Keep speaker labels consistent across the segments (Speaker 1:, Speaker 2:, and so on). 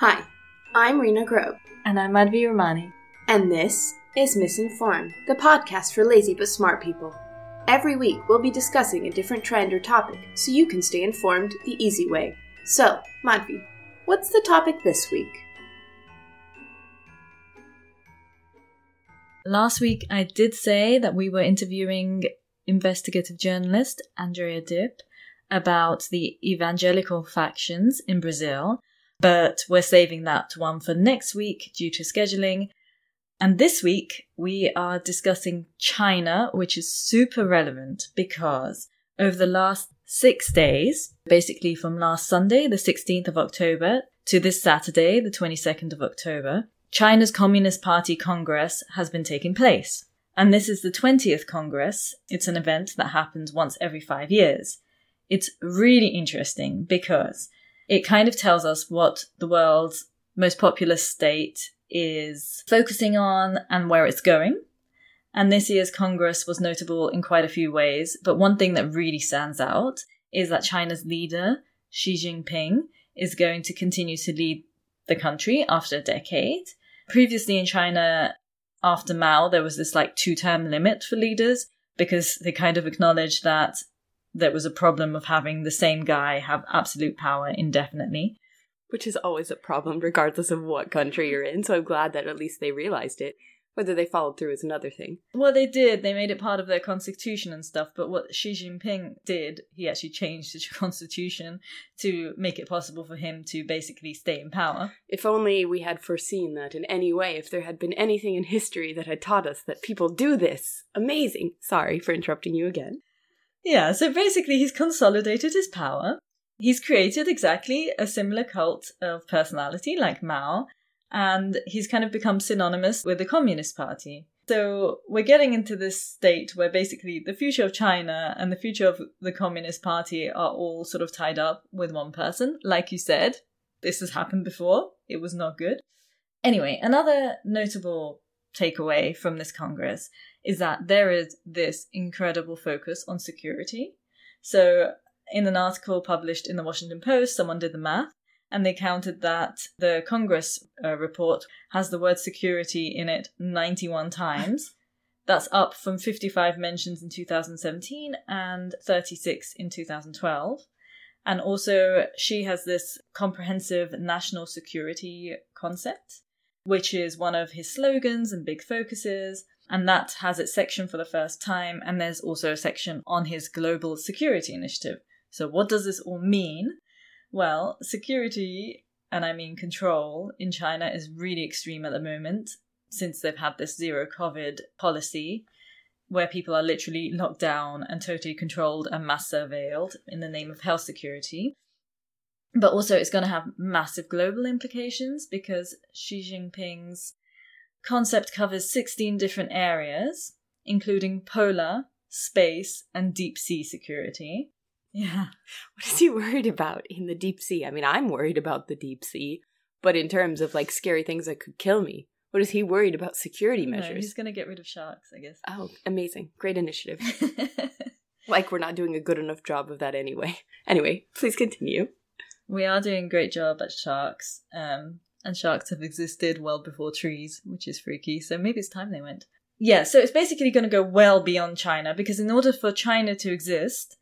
Speaker 1: Hi, I'm Rena Grove,
Speaker 2: And I'm Madhvi Romani.
Speaker 1: and this is Misinformed, the podcast for lazy but smart people. Every week, we'll be discussing a different trend or topic so you can stay informed the easy way. So, Madhvi, what's the topic this week?
Speaker 2: Last week, I did say that we were interviewing investigative journalist Andrea Dip about the evangelical factions in Brazil, but we're saving that one for next week due to scheduling. And this week, we are discussing China, which is super relevant because over the last six days, basically from last Sunday, the 16th of October, to this Saturday, the 22nd of October, China's Communist Party Congress has been taking place. And this is the 20th Congress. It's an event that happens once every five years. It's really interesting because it kind of tells us what the world's most populous state is focusing on and where it's going. And this year's Congress was notable in quite a few ways, but one thing that really stands out is that China's leader, Xi Jinping, is going to continue to lead the country after a decade. Previously in China, after Mao, there was this like two term limit for leaders because they kind of acknowledged that there was a problem of having the same guy have absolute power indefinitely.
Speaker 3: which is always a problem regardless of what country you're in. So I'm glad that at least they realized it. Whether they followed through is another thing.
Speaker 2: Well, they did. They made it part of their constitution and stuff. But what Xi Jinping did, he actually changed the constitution to make it possible for him to basically stay in power.
Speaker 3: If only we had foreseen that in any way, if there had been anything in history that had taught us that people do this. Amazing. Sorry for interrupting you again.
Speaker 2: Yeah, so basically, he's consolidated his power. He's created exactly a similar cult of personality like Mao, and he's kind of become synonymous with the Communist Party. So we're getting into this state where basically the future of China and the future of the Communist Party are all sort of tied up with one person. Like you said, this has happened before. It was not good. Anyway, another notable takeaway from this Congress is that there is this incredible focus on security. So, in an article published in the Washington Post, someone did the math and they counted that the Congress uh, report has the word security in it 91 times. That's up from 55 mentions in 2017 and 36 in 2012. And also, Xi has this comprehensive national security concept, which is one of his slogans and big focuses. And that has its section for the first time. And there's also a section on his global security initiative. So, what does this all mean? Well, security, and I mean control, in China is really extreme at the moment since they've had this zero COVID policy where people are literally locked down and totally controlled and mass surveilled in the name of health security. But also, it's going to have massive global implications because Xi Jinping's concept covers 16 different areas, including polar, space, and deep sea security. Yeah.
Speaker 3: What is he worried about in the deep sea? I mean, I'm worried about the deep sea, but in terms of like scary things that could kill me, what is he worried about security
Speaker 2: No,
Speaker 3: measures?
Speaker 2: he's going to get rid of sharks, I guess.
Speaker 3: Oh, amazing. Great initiative. like we're not doing a good enough job of that anyway. Anyway, please continue.
Speaker 2: We are doing a great job at sharks, um, and sharks have existed well before trees, which is freaky. So maybe it's time they went. Yeah, so it's basically going to go well beyond China because in order for China to exist,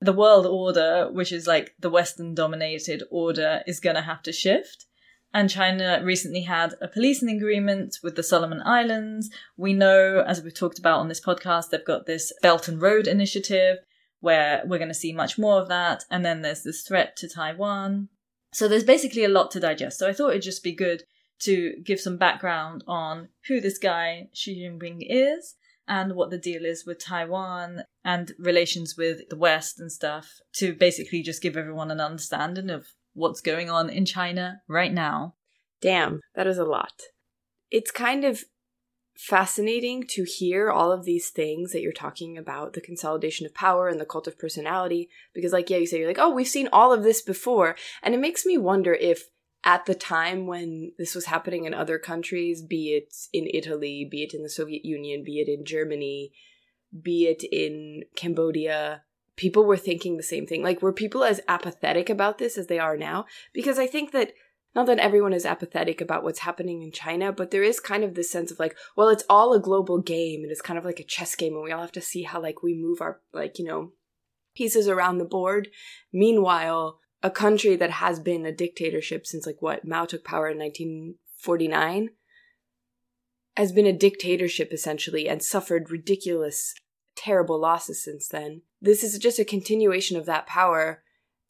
Speaker 2: the world order, which is like the Western dominated order, is going to have to shift. And China recently had a policing agreement with the Solomon Islands. We know, as we've talked about on this podcast, they've got this Belt and Road initiative where we're going to see much more of that. And then there's this threat to Taiwan. So there's basically a lot to digest. So I thought it'd just be good to give some background on who this guy Xi Jinping is and what the deal is with Taiwan and relations with the West and stuff to basically just give everyone an understanding of what's going on in China right now.
Speaker 3: Damn, that is a lot. It's kind of fascinating to hear all of these things that you're talking about the consolidation of power and the cult of personality because like yeah you say you're like oh we've seen all of this before. And it makes me wonder if at the time when this was happening in other countries be it in Italy be it in the Soviet Union be it in Germany be it in Cambodia people were thinking the same thing. Like were people as apathetic about this as they are now? Because I think that not that everyone is apathetic about what's happening in China, but there is kind of this sense of like, well, it's all a global game and it's kind of like a chess game and we all have to see how like we move our like, you know, pieces around the board. Meanwhile, a country that has been a dictatorship since like what Mao took power in 1949 has been a dictatorship essentially and suffered ridiculous terrible losses since then. This is just a continuation of that power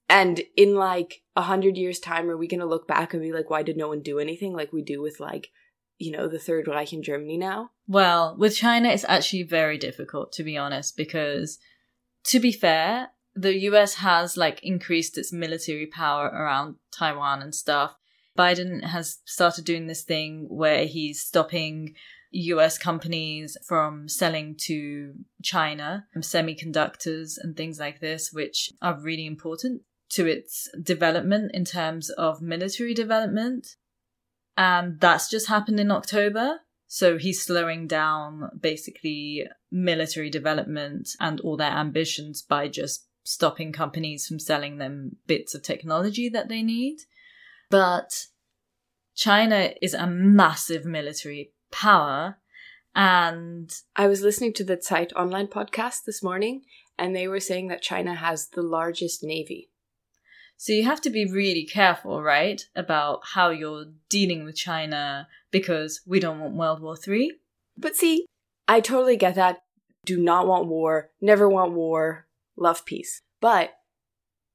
Speaker 3: and in like a hundred years time are we going to look back and be like why did no one do anything like we do with like you know the third reich in germany now
Speaker 2: Well, with China, it's actually very difficult, to be honest, because to be fair, the US has like increased its military power around Taiwan and stuff. Biden has started doing this thing where he's stopping US companies from selling to China semiconductors and things like this, which are really important to its development in terms of military development. And that's just happened in October. So he's slowing down basically military development and all their ambitions by just stopping companies from selling them bits of technology that they need. But China is a massive military power and
Speaker 3: i was listening to the Zeit online podcast this morning and they were saying that china has the largest navy
Speaker 2: So you have to be really careful, right, about how you're dealing with China because we don't want World War Three.
Speaker 3: but see i totally get that do not want war never want war love peace but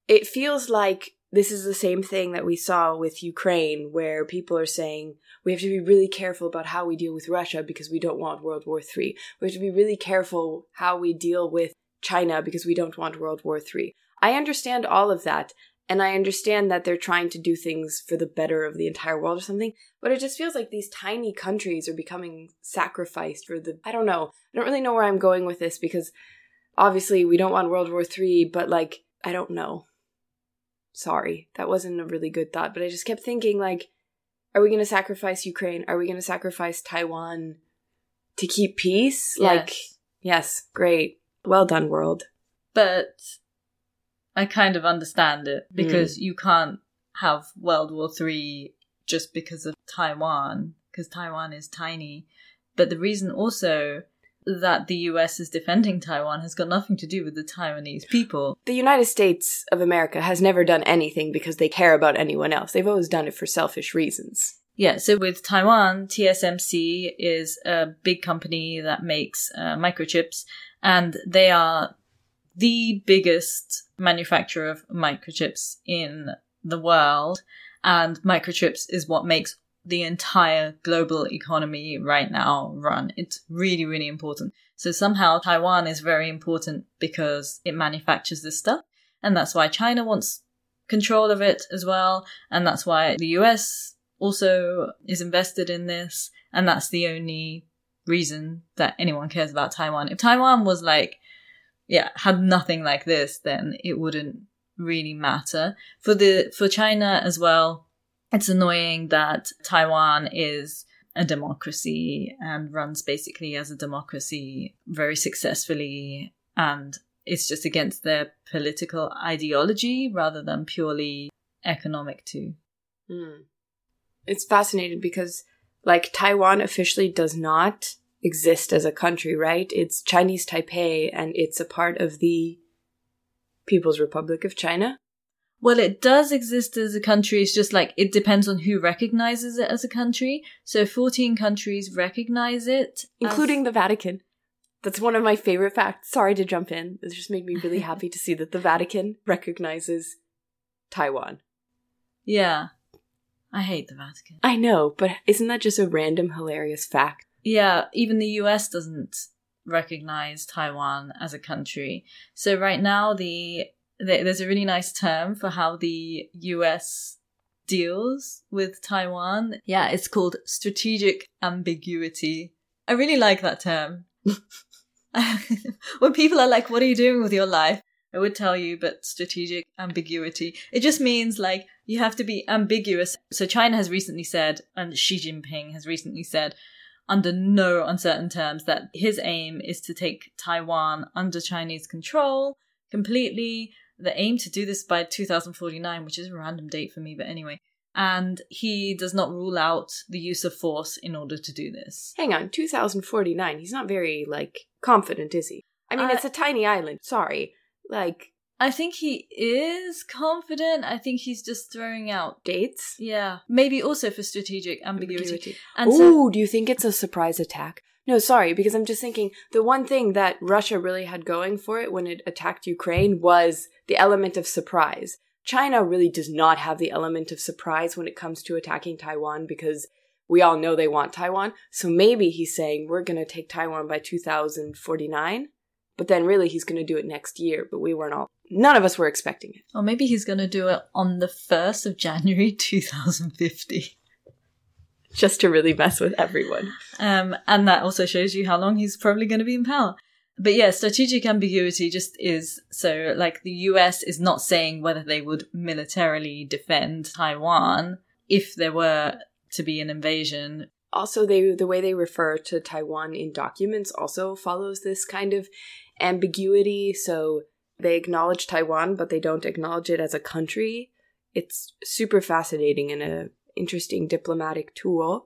Speaker 3: it feels like this is the same thing that we saw with Ukraine, where people are saying we have to be really careful about how we deal with Russia because we don't want World War III. We have to be really careful how we deal with China because we don't want World War III. I understand all of that, and I understand that they're trying to do things for the better of the entire world or something, but it just feels like these tiny countries are becoming sacrificed for the. I don't know. I don't really know where I'm going with this because obviously we don't want World War III, but like, I don't know sorry that wasn't a really good thought but i just kept thinking like are we going to sacrifice ukraine are we going to sacrifice taiwan to keep peace like
Speaker 2: Yes.
Speaker 3: yes great well done world
Speaker 2: But I kind of understand it because you can't have World War Three just because of Taiwan, because Taiwan is tiny. But the reason also that the US is defending Taiwan has got nothing to do with the Taiwanese people.
Speaker 3: the united states of america has never done anything because they care about anyone else they've always done it for selfish reasons
Speaker 2: Yeah, so with Taiwan, TSMC is a big company that makes uh, microchips, and they are the biggest manufacturer of microchips in the world. And microchips is what makes the entire global economy right now run. It's really, really important. So somehow Taiwan is very important because it manufactures this stuff. And that's why China wants control of it as well. And that's why the US also is invested in this. And that's the only reason that anyone cares about Taiwan. If Taiwan was like, yeah, had nothing like this, then it wouldn't really matter. For the, for China as well, it's annoying that Taiwan is a democracy and runs basically as a democracy very successfully and it's just against their political ideology rather than purely economic too.
Speaker 3: Hmm. It's fascinating because, like, Taiwan officially does not exist as a country, right? It's Chinese Taipei and it's a part of the People's Republic of China.
Speaker 2: Well, it does exist as a country. It's just like it depends on who recognizes it as a country. So 14 countries recognize it,
Speaker 3: including the Vatican. That's one of my favorite facts. Sorry to jump in. It just made me really happy to see that the Vatican recognizes Taiwan.
Speaker 2: yeah. I hate the Vatican.
Speaker 3: I know, but isn't that just a random hilarious fact?
Speaker 2: Yeah, even the US doesn't recognize Taiwan as a country. So right now, the, the there's a really nice term for how the US deals with Taiwan. Yeah, it's called strategic ambiguity. I really like that term. when people are like, "What are you doing with your life?" I would tell you, but strategic ambiguity. It just means like you have to be ambiguous. So China has recently said, and Xi Jinping has recently said, under no uncertain terms, that his aim is to take Taiwan under Chinese control completely. The aim to do this by 2049, which is a random date for me, but anyway. and he does not rule out the use of force in order to do this.
Speaker 3: Hang on, 2049. He's not very, like, confident, is he? I mean,
Speaker 2: I-
Speaker 3: it's a tiny island. Sorry. Like,
Speaker 2: I think he is confident. I think he's just throwing out
Speaker 3: dates?
Speaker 2: yeah, maybe also for strategic ambiguity.
Speaker 3: Ambiguity.
Speaker 2: And so
Speaker 3: do you think it's a surprise attack? No, sorry, because I'm just thinking the one thing that Russia really had going for it when it attacked Ukraine was the element of surprise. China really does not have the element of surprise when it comes to attacking Taiwan because we all know they want Taiwan. So maybe he's saying we're going to take Taiwan by 2049, but then really he's going to do it next year, but we weren't all none of us were expecting it.
Speaker 2: or maybe he's going to do it on the 1st of January 2050.
Speaker 3: Just to really mess with everyone.
Speaker 2: Um, and that also shows you how long he's probably going to be in power. But yeah, strategic ambiguity just is so like the US is not saying whether they would militarily defend Taiwan if there were to be an invasion.
Speaker 3: also they the way they refer to Taiwan in documents also follows this kind of ambiguity so they acknowledge Taiwan but they don't acknowledge it as a country it's super fascinating and an interesting diplomatic tool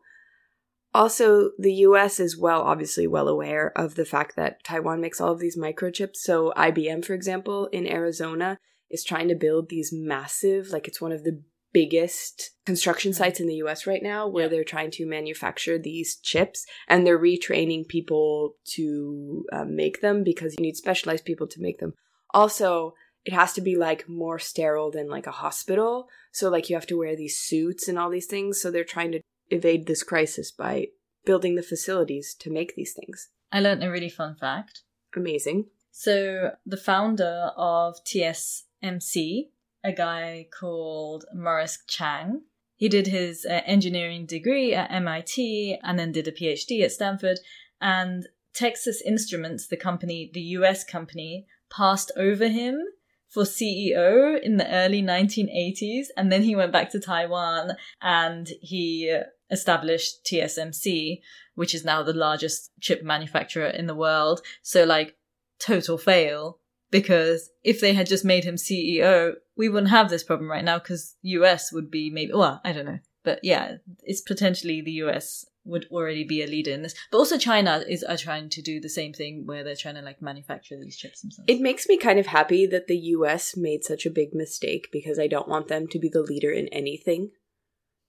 Speaker 3: also the US is well obviously well aware of the fact that Taiwan makes all of these microchips so IBM for example in Arizona is trying to build these massive like it's one of the biggest construction sites in the US right now where
Speaker 2: Yeah.
Speaker 3: they're trying to manufacture these chips and they're retraining people to uh, make them because you need specialized people to make them. Also, it has to be like more sterile than like a hospital. So, like, you have to wear these suits and all these things. So, they're trying to evade this crisis by building the facilities to make these things.
Speaker 2: I learned a really fun fact.
Speaker 3: Amazing.
Speaker 2: So the founder of TSMC, a guy called Morris Chang, he did his uh, engineering degree at MIT and then did a PhD at Stanford. And Texas Instruments, the company, the US company, passed over him for CEO in the early 1980s. And then he went back to Taiwan and he established TSMC, which is now the largest chip manufacturer in the world. So, like, total fail because if they had just made him CEO, we wouldn't have this problem right now because US would be maybe, well, I don't know. But yeah, it's potentially the US would already be a leader in this. But also China is are trying to do the same thing where they're trying to like manufacture these chips themselves.
Speaker 3: It makes me kind of happy that the US made such a big mistake because I don't want them to be the leader in anything.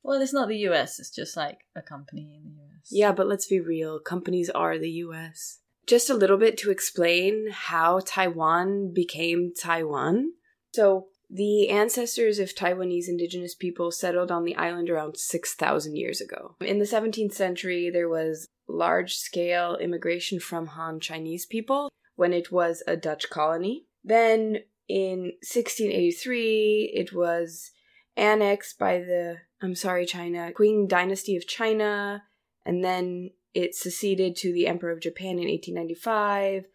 Speaker 2: well, it's not the US, it's just like a company in the US.
Speaker 3: Yeah, but let's be real. Companies are the US. Just a little bit to explain how Taiwan became Taiwan. So, the ancestors of Taiwanese indigenous people settled on the island around 6,000 years ago. In the 17th century, there was large scale immigration from Han Chinese people when it was a Dutch colony. Then in 1683, it was annexed by the, I'm sorry, China, Qing dynasty of China, and then it seceded to the Emperor of Japan in 1895.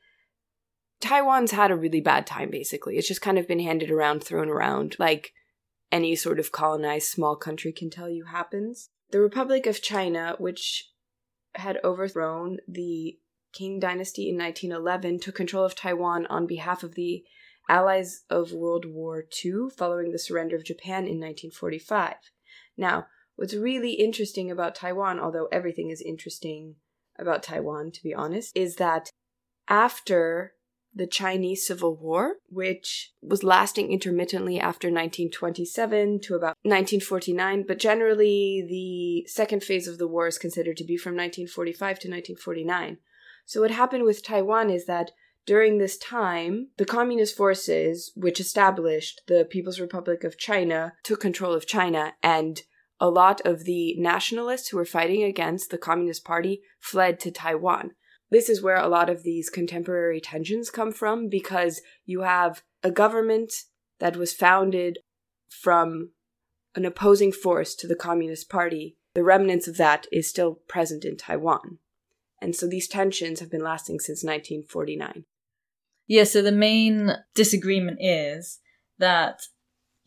Speaker 3: Taiwan's had a really bad time, basically. It's just kind of been handed around, thrown around, like any sort of colonized small country can tell you happens. The Republic of China, which had overthrown the Qing dynasty in 1911, took control of Taiwan on behalf of the Allies of World War II following the surrender of Japan in 1945. Now, what's really interesting about Taiwan, although everything is interesting about Taiwan, to be honest, is that after the Chinese Civil War, which was lasting intermittently after 1927 to about 1949, but generally the second phase of the war is considered to be from 1945 to 1949. So, what happened with Taiwan is that during this time, the communist forces, which established the People's Republic of China, took control of China, and a lot of the nationalists who were fighting against the Communist Party fled to Taiwan. This is where a lot of these contemporary tensions come from because you have a government that was founded from an opposing force to the Communist Party. The remnants of that is still present in Taiwan. And so these tensions have been lasting since 1949.
Speaker 2: Yeah, so the main disagreement is that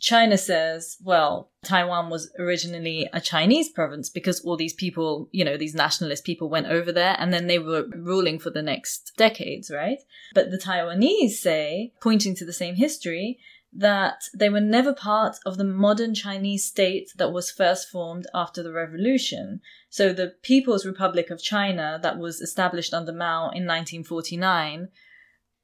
Speaker 2: China says, well, Taiwan was originally a Chinese province because all these people, you know, these nationalist people went over there and then they were ruling for the next decades, right? But the Taiwanese say, pointing to the same history, that they were never part of the modern Chinese state that was first formed after the revolution. So the People's Republic of China that was established under Mao in 1949,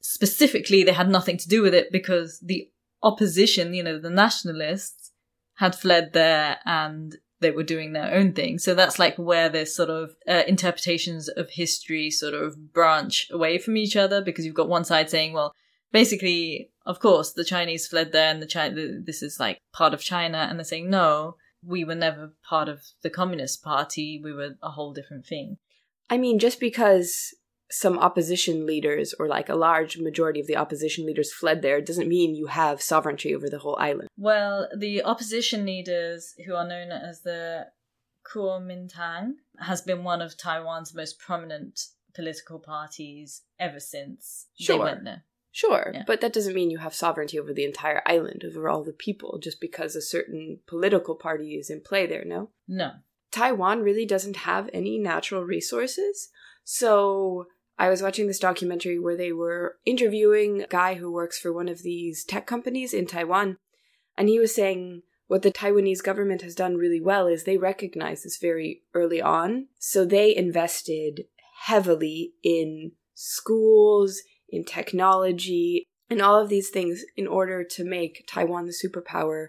Speaker 2: specifically, they had nothing to do with it because the opposition, you know, the nationalists had fled there and they were doing their own thing. So that's like where this sort of uh, interpretations of history sort of branch away from each other because you've got one side saying, well, basically, of course, the Chinese fled there and the China, this is like part of China. And they're saying, no, we were never part of the Communist Party. We were a whole different thing.
Speaker 3: I mean, just because some opposition leaders or like a large majority of the opposition leaders fled there doesn't mean you have sovereignty over the whole island.
Speaker 2: Well, the opposition leaders, who are known as the Kuomintang, has been one of Taiwan's most prominent political parties ever since
Speaker 3: sure.
Speaker 2: they went there.
Speaker 3: Sure,
Speaker 2: Yeah.
Speaker 3: but that doesn't mean you have sovereignty over the entire island, over all the people, just because a certain political party is in play there, no?
Speaker 2: No.
Speaker 3: Taiwan really doesn't have any natural resources. So I was watching this documentary where they were interviewing a guy who works for one of these tech companies in Taiwan. And he was saying what the Taiwanese government has done really well is they recognize this very early on. So they invested heavily in schools, in technology, and all of these things in order to make Taiwan the superpower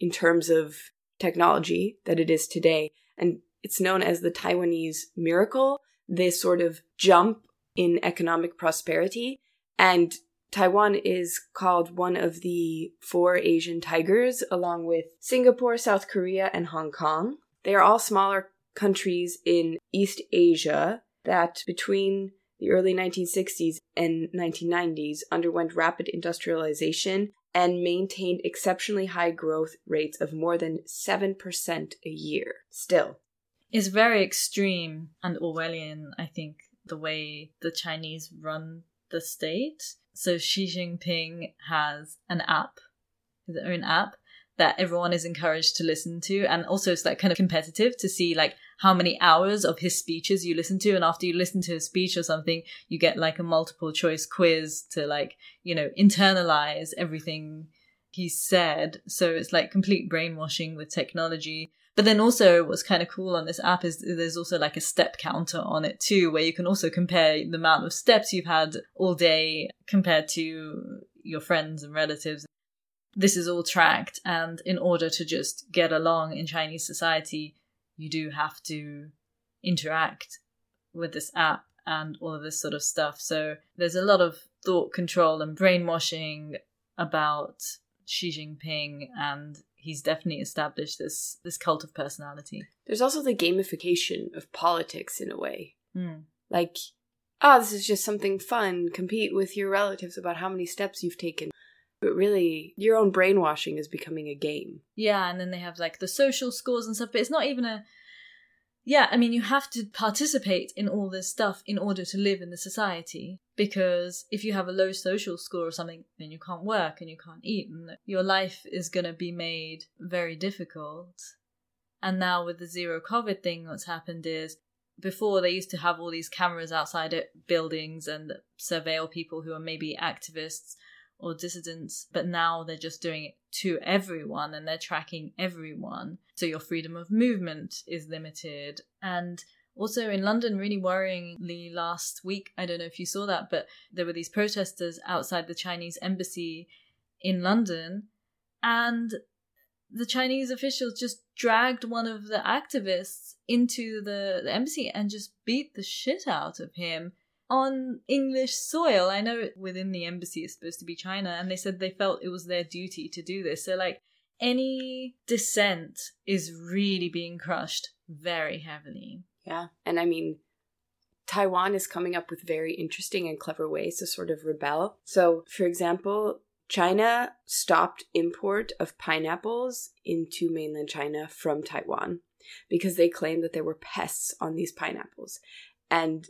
Speaker 3: in terms of technology that it is today. And it's known as the Taiwanese miracle, this sort of jump in economic prosperity. And Taiwan is called one of the four Asian tigers, along with Singapore, South Korea, and Hong Kong. They are all smaller countries in East Asia that between the early 1960s and 1990s underwent rapid industrialization and maintained exceptionally high growth rates of more than 7% a year. Still,
Speaker 2: It's very extreme and Orwellian, I think, the way the Chinese run the state. So Xi Jinping has an app, his own app that everyone is encouraged to listen to, and also it's like kind of competitive to see like how many hours of his speeches you listen to, and after you listen to his speech or something, you get like a multiple choice quiz to like you know internalize everything he said. So it's like complete brainwashing with technology. But then also what's kind of cool on this app is there's also like a step counter on it too, where you can also compare the amount of steps you've had all day compared to your friends and relatives. This is all tracked. And in order to just get along in Chinese society, you do have to interact with this app and all of this sort of stuff. So there's a lot of thought control and brainwashing about Xi Jinping and he's definitely established this this cult of personality.
Speaker 3: there's also the gamification of politics in a way.
Speaker 2: Hmm.
Speaker 3: Like, oh, this is just something fun. Compete with your relatives about how many steps you've taken. But really, your own brainwashing is becoming a game.
Speaker 2: Yeah, and then they have like the social scores and stuff, but it's not even a yeah, I mean, you have to participate in all this stuff in order to live in the society. Because if you have a low social score or something, then you can't work and you can't eat, and your life is going to be made very difficult. And now with the zero COVID thing, what's happened is before they used to have all these cameras outside buildings and surveil people who are maybe activists or dissidents, but now they're just doing it to everyone and they're tracking everyone. So your freedom of movement is limited. And also in London, really worryingly last week, I don't know if you saw that, but there were these protesters outside the Chinese embassy in London, and the Chinese officials just dragged one of the activists into the, the embassy and just beat the shit out of him on English soil. I know within the embassy is supposed to be China, and they said they felt it was their duty to do this. So, like, any dissent is really being crushed very heavily.
Speaker 3: Yeah. And I mean, Taiwan is coming up with very interesting and clever ways to sort of rebel. So, for example, China stopped import of pineapples into mainland China from Taiwan because they claimed that there were pests on these pineapples. And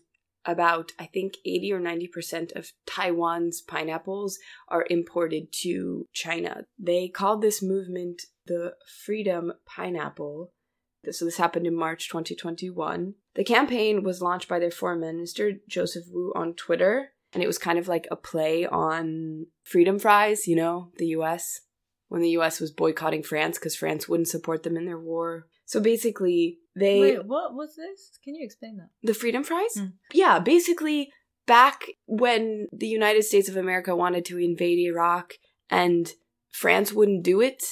Speaker 3: about, I think, 80 or 90% of Taiwan's pineapples are imported to China. They called this movement the Freedom Pineapple. So this happened in March 2021. The campaign was launched by their foreign minister, Joseph Wu, on Twitter. And it was kind of like a play on freedom fries, you know, the US. when the US was boycotting France because France wouldn't support them in their war. So basically, they.
Speaker 2: Wait, what was this? Can you explain that?
Speaker 3: The freedom fries?
Speaker 2: Mm.
Speaker 3: Yeah, basically, back when the United States of America wanted to invade Iraq and France wouldn't do it,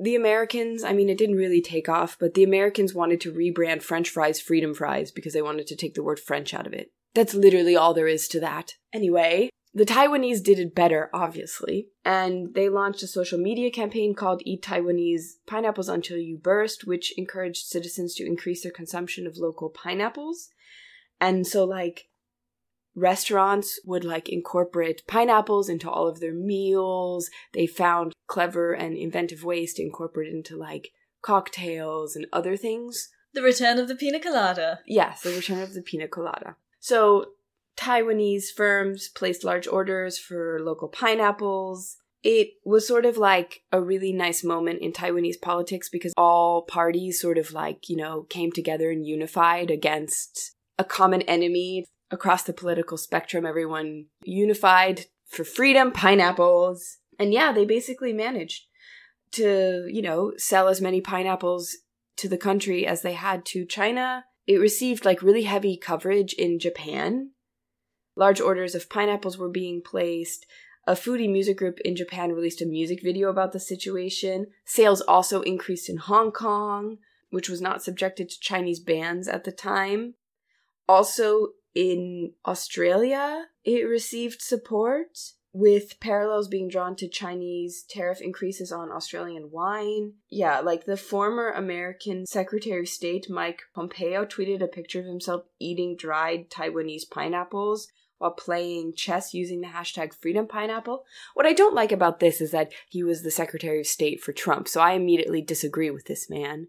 Speaker 3: the Americans, I mean, it didn't really take off, but the Americans wanted to rebrand French fries freedom fries because they wanted to take the word French out of it. That's literally all there is to that. Anyway, the Taiwanese did it better, obviously, and they launched a social media campaign called Eat Taiwanese Pineapples Until You Burst, which encouraged citizens to increase their consumption of local pineapples. And so, like, restaurants would like incorporate pineapples into all of their meals. They found clever and inventive ways to incorporate it into like cocktails and other things.
Speaker 2: The return of the pina colada.
Speaker 3: Yes, the return of the pina colada. So Taiwanese firms placed large orders for local pineapples. It was sort of like a really nice moment in Taiwanese politics because all parties sort of like, you know, came together and unified against a common enemy across the political spectrum. Everyone unified for freedom, pineapples. And yeah, they basically managed to, you know, sell as many pineapples to the country as they had to China. It received like really heavy coverage in Japan. Large orders of pineapples were being placed. A foodie music group in Japan released a music video about the situation. Sales also increased in Hong Kong, which was not subjected to Chinese bans at the time. Also, in Australia, it received support, with parallels being drawn to Chinese tariff increases on Australian wine. Yeah, like the former American Secretary of State Mike Pompeo tweeted a picture of himself eating dried Taiwanese pineapples while playing chess using the hashtag freedom pineapple. What I don't like about this is that he was the Secretary of State for Trump, so I immediately disagree with this man.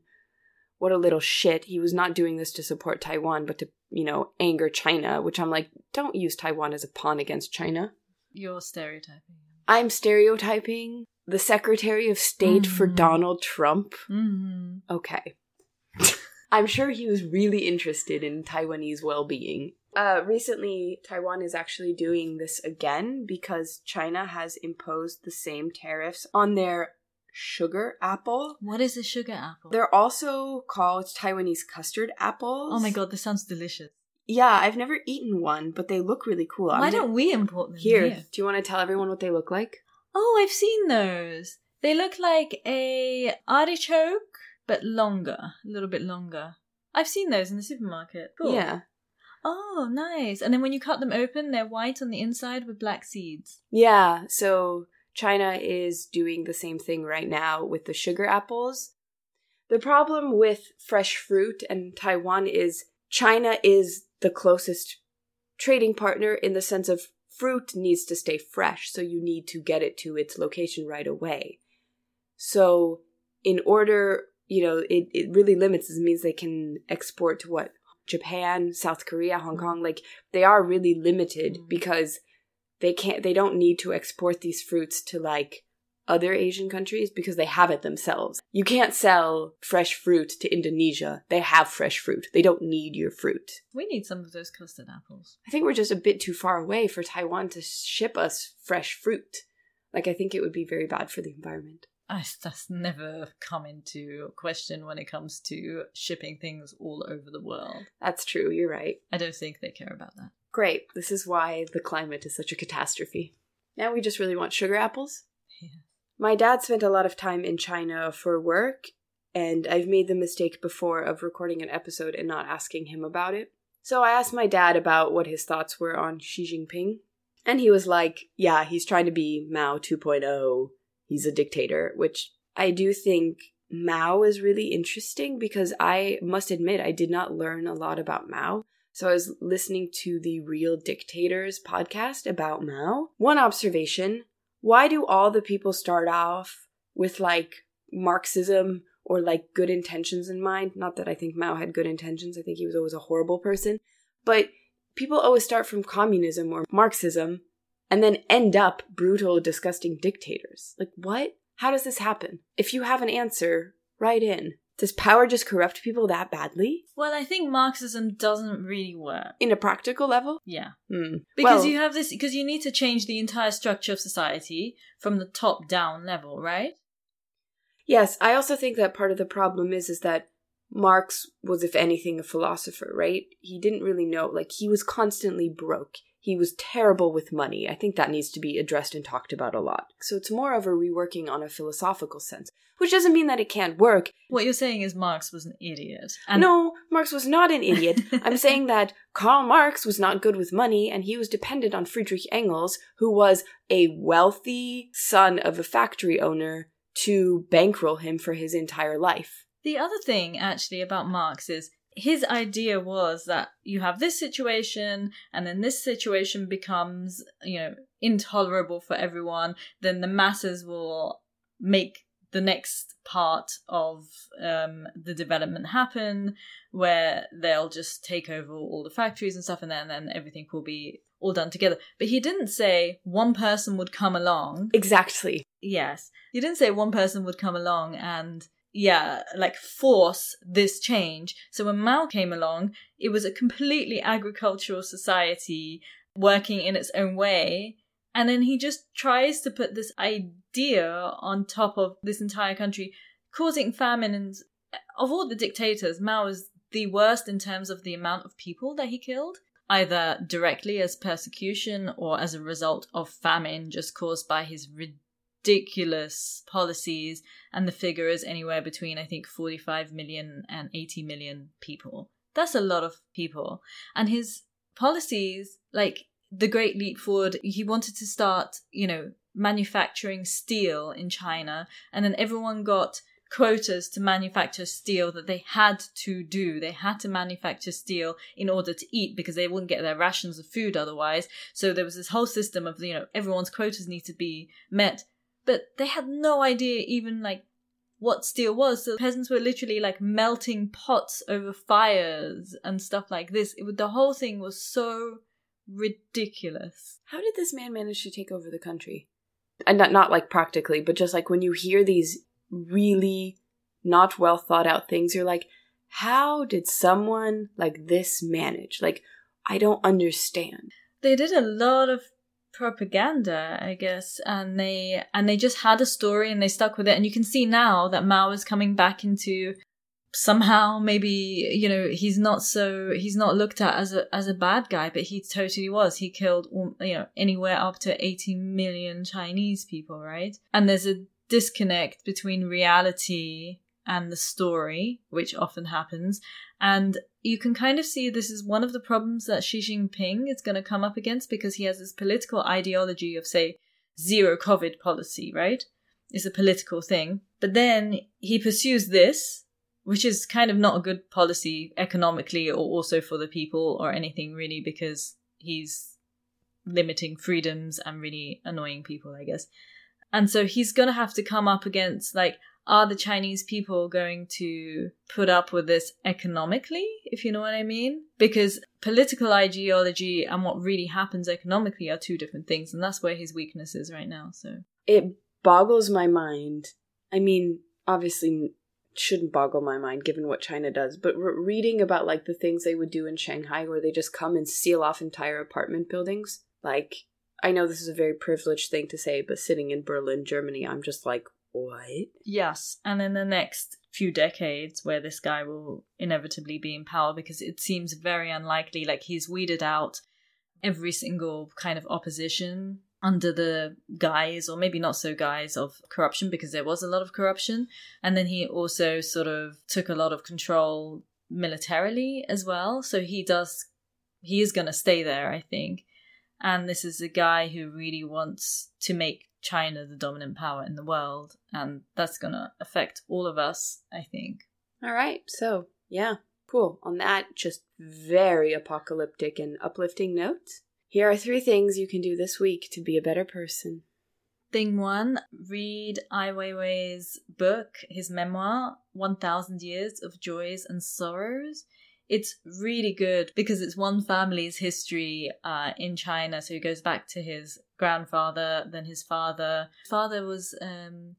Speaker 3: What a little shit. He was not doing this to support Taiwan, but to, you know, anger China, which I'm like, don't use Taiwan as a pawn against China.
Speaker 2: You're stereotyping.
Speaker 3: I'm stereotyping the Secretary of State for
Speaker 2: Mhm.
Speaker 3: Donald Trump.
Speaker 2: Mm-hmm.
Speaker 3: Okay. I'm sure he was really interested in Taiwanese well being. Uh, recently, Taiwan is actually doing this again because China has imposed the same tariffs on their sugar apple.
Speaker 2: What is a sugar apple?
Speaker 3: They're also called Taiwanese custard apples.
Speaker 2: oh my god, this sounds delicious.
Speaker 3: Yeah, I've never eaten one, but they look really cool.
Speaker 2: Why
Speaker 3: I'm
Speaker 2: don't we import them
Speaker 3: here?
Speaker 2: here?
Speaker 3: Do you want to tell everyone what they look like?
Speaker 2: Oh, I've seen those. They look like a artichoke, but longer, a little bit longer. I've seen those in the supermarket. Cool.
Speaker 3: Yeah.
Speaker 2: Oh, nice. And then when you cut them open, they're white on the inside with black seeds.
Speaker 3: Yeah, so China is doing the same thing right now with the sugar apples. The problem with fresh fruit and Taiwan is China is the closest trading partner in the sense of fruit needs to stay fresh, so you need to get it to its location right away. So, in order, you know, it, it really limits. It means they can export to what? Japan, South Korea, Hong Kong. Like, they are really limited
Speaker 2: Mm.
Speaker 3: because they can't they don't need to export these fruits to like other Asian countries because they have it themselves. You can't sell fresh fruit to Indonesia. They have fresh fruit. They don't need your fruit.
Speaker 2: We need some of those custard apples.
Speaker 3: I think we're just a bit too far away for Taiwan to ship us fresh fruit. Like I think it would be very bad for the environment.
Speaker 2: I, that's never come into question when it comes to shipping things all over the world.
Speaker 3: That's true. You're right.
Speaker 2: I don't think they care about that.
Speaker 3: Great. This is why the climate is such a catastrophe. Now we just really want sugar apples.
Speaker 2: Yeah.
Speaker 3: My dad spent a lot of time in China for work, and I've made the mistake before of recording an episode and not asking him about it. So I asked my dad about what his thoughts were on Xi Jinping, and he was like, Yeah, he's trying to be Mao 2.0. He's a dictator, which I do think Mao is really interesting because I must admit I did not learn a lot about Mao. So I was listening to the Real Dictators podcast about Mao. One observation why do all the people start off with like Marxism or like good intentions in mind? Not that I think Mao had good intentions, I think he was always a horrible person. But people always start from communism or Marxism and then end up brutal, disgusting dictators. Like, what? How does this happen? If you have an answer, write in. Does power just corrupt people that badly?
Speaker 2: Well, I think Marxism doesn't really work.
Speaker 3: In a practical level?
Speaker 2: Yeah.
Speaker 3: Hmm.
Speaker 2: Because
Speaker 3: Well-
Speaker 2: you have this, because you need to change the entire structure of society from the top down level, right?
Speaker 3: Yes, I also think that part of the problem is is that Marx was, if anything, a philosopher, right? He didn't really know, like, he was constantly broke. He was terrible with money. I think that needs to be addressed and talked about a lot. So it's more of a reworking on a philosophical sense, which doesn't mean that it can't work.
Speaker 2: What you're saying is Marx was an idiot. And
Speaker 3: no, Marx was not an idiot. I'm saying that Karl Marx was not good with money and he was dependent on Friedrich Engels, who was a wealthy son of a factory owner, to bankroll him for his entire life.
Speaker 2: The other thing, actually, about Marx is his idea was that you have this situation, and then this situation becomes, you know, intolerable for everyone. Then the masses will make the next part of um, the development happen, where they'll just take over all the factories and stuff, and then, then everything will be all done together. But he didn't say one person would come along
Speaker 3: Exactly.
Speaker 2: Yes. You didn't say one person would come along and, yeah, like force this change. So when Mao came along, it was a completely agricultural society working in its own way. And then he just tries to put this idea on top of this entire country, causing famine. And uh, of all the dictators, Mao is the worst in terms of the amount of people that he killed either directly as persecution or as a result of famine just caused by his ridiculous policies and the figure is anywhere between i think 45 million and 80 million people that's a lot of people and his policies like the great leap forward he wanted to start you know manufacturing steel in china and then everyone got quotas to manufacture steel that they had to do. They had to manufacture steel in order to eat because they wouldn't get their rations of food otherwise. So there was this whole system of, you know, everyone's quotas need to be met. But they had no idea even like what steel was. So peasants were literally like melting pots over fires and stuff like this. It the whole thing was so ridiculous.
Speaker 3: How did this man manage to take over the country? And not not like practically, but just like when you hear these really not well thought out things, you're like, how did someone like this manage? Like, I don't understand.
Speaker 2: they did a lot of propaganda i guess and they and they just had a story and they stuck with it. And you can see now that mao is coming back into somehow maybe you know he's not so he's not looked at as a as a bad guy but he totally was. He killed um, you know anywhere up to 80 million chinese people right? And there's a disconnect between reality and the story which often happens and you can kind of see this is one of the problems that Xi Jinping is going to come up against because he has this political ideology of, say, zero COVID policy, right? It's a political thing. But then he pursues this, which is kind of not a good policy economically or also for the people or anything really because he's limiting freedoms and really annoying people, I guess. And so he's going to have to come up against, like, are the Chinese people going to put up with this economically, if you know what I mean? Because political ideology and what really happens economically are two different things, and that's where his weakness is right now. So
Speaker 3: It boggles my mind. I mean, obviously shouldn't boggle my mind given what China does, but re- reading about like the things they would do in Shanghai where they just come and seal off entire apartment buildings, like I know this is a very privileged thing to say, but sitting in Berlin, Germany, I'm just like, what?
Speaker 2: yes, and in the next few decades, where this guy will inevitably be in power, because it seems very unlikely. Like he's weeded out every single kind of opposition under the guise, or maybe not so guise, of corruption, because there was a lot of corruption. And then he also sort of took a lot of control militarily as well. So he does, he is going to stay there, I think. And this is a guy who really wants to make China the dominant power in the world. And that's going to affect all of us, I think.
Speaker 3: All right, so yeah, cool. On that just very apocalyptic and uplifting note, here are three things you can do this week to be a better person.
Speaker 2: Thing one, read Ai Weiwei's book, his memoir, 1000 Years of Joys and Sorrows. It's really good because it's one family's history uh, in China. So he goes back to his grandfather, then his father. Father was um,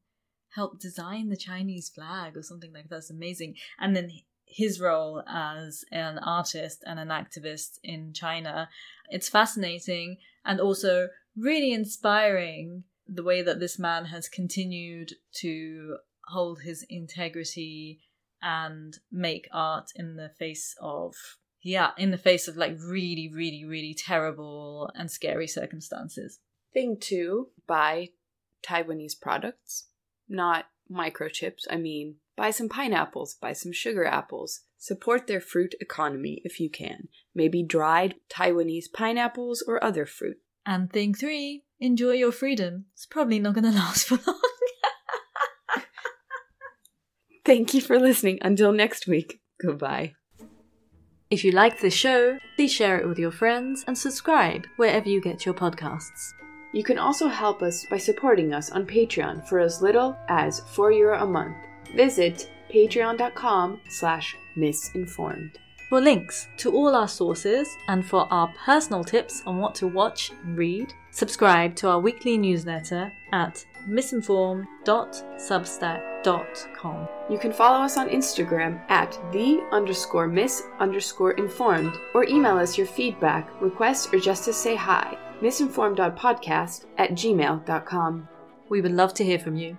Speaker 2: helped design the Chinese flag or something like that. that's amazing. And then his role as an artist and an activist in China. It's fascinating and also really inspiring the way that this man has continued to hold his integrity and make art in the face of yeah in the face of like really really really terrible and scary circumstances
Speaker 3: Thing two, buy Taiwanese products, not microchips. I mean, buy some pineapples, buy some sugar apples. Support their fruit economy if you can. Maybe dried Taiwanese pineapples or other fruit.
Speaker 2: and thing three enjoy your freedom it's probably not going to last for long
Speaker 3: Thank you for listening. Until next week, goodbye.
Speaker 2: if you like this show please share it with your friends and subscribe wherever you get your podcasts
Speaker 1: You can also help us by supporting us on Patreon for as little as 4 euro a month. Visit patreon.com slash misinformed.
Speaker 2: For links to all our sources and for our personal tips on what to watch and read, subscribe to our weekly newsletter at misinformed.substack.com.
Speaker 1: You can follow us on Instagram at the underscore miss underscore informed or email us your feedback, requests, or just to say hi. Misinformed.podcast at gmail.com.
Speaker 2: We would love to hear from you.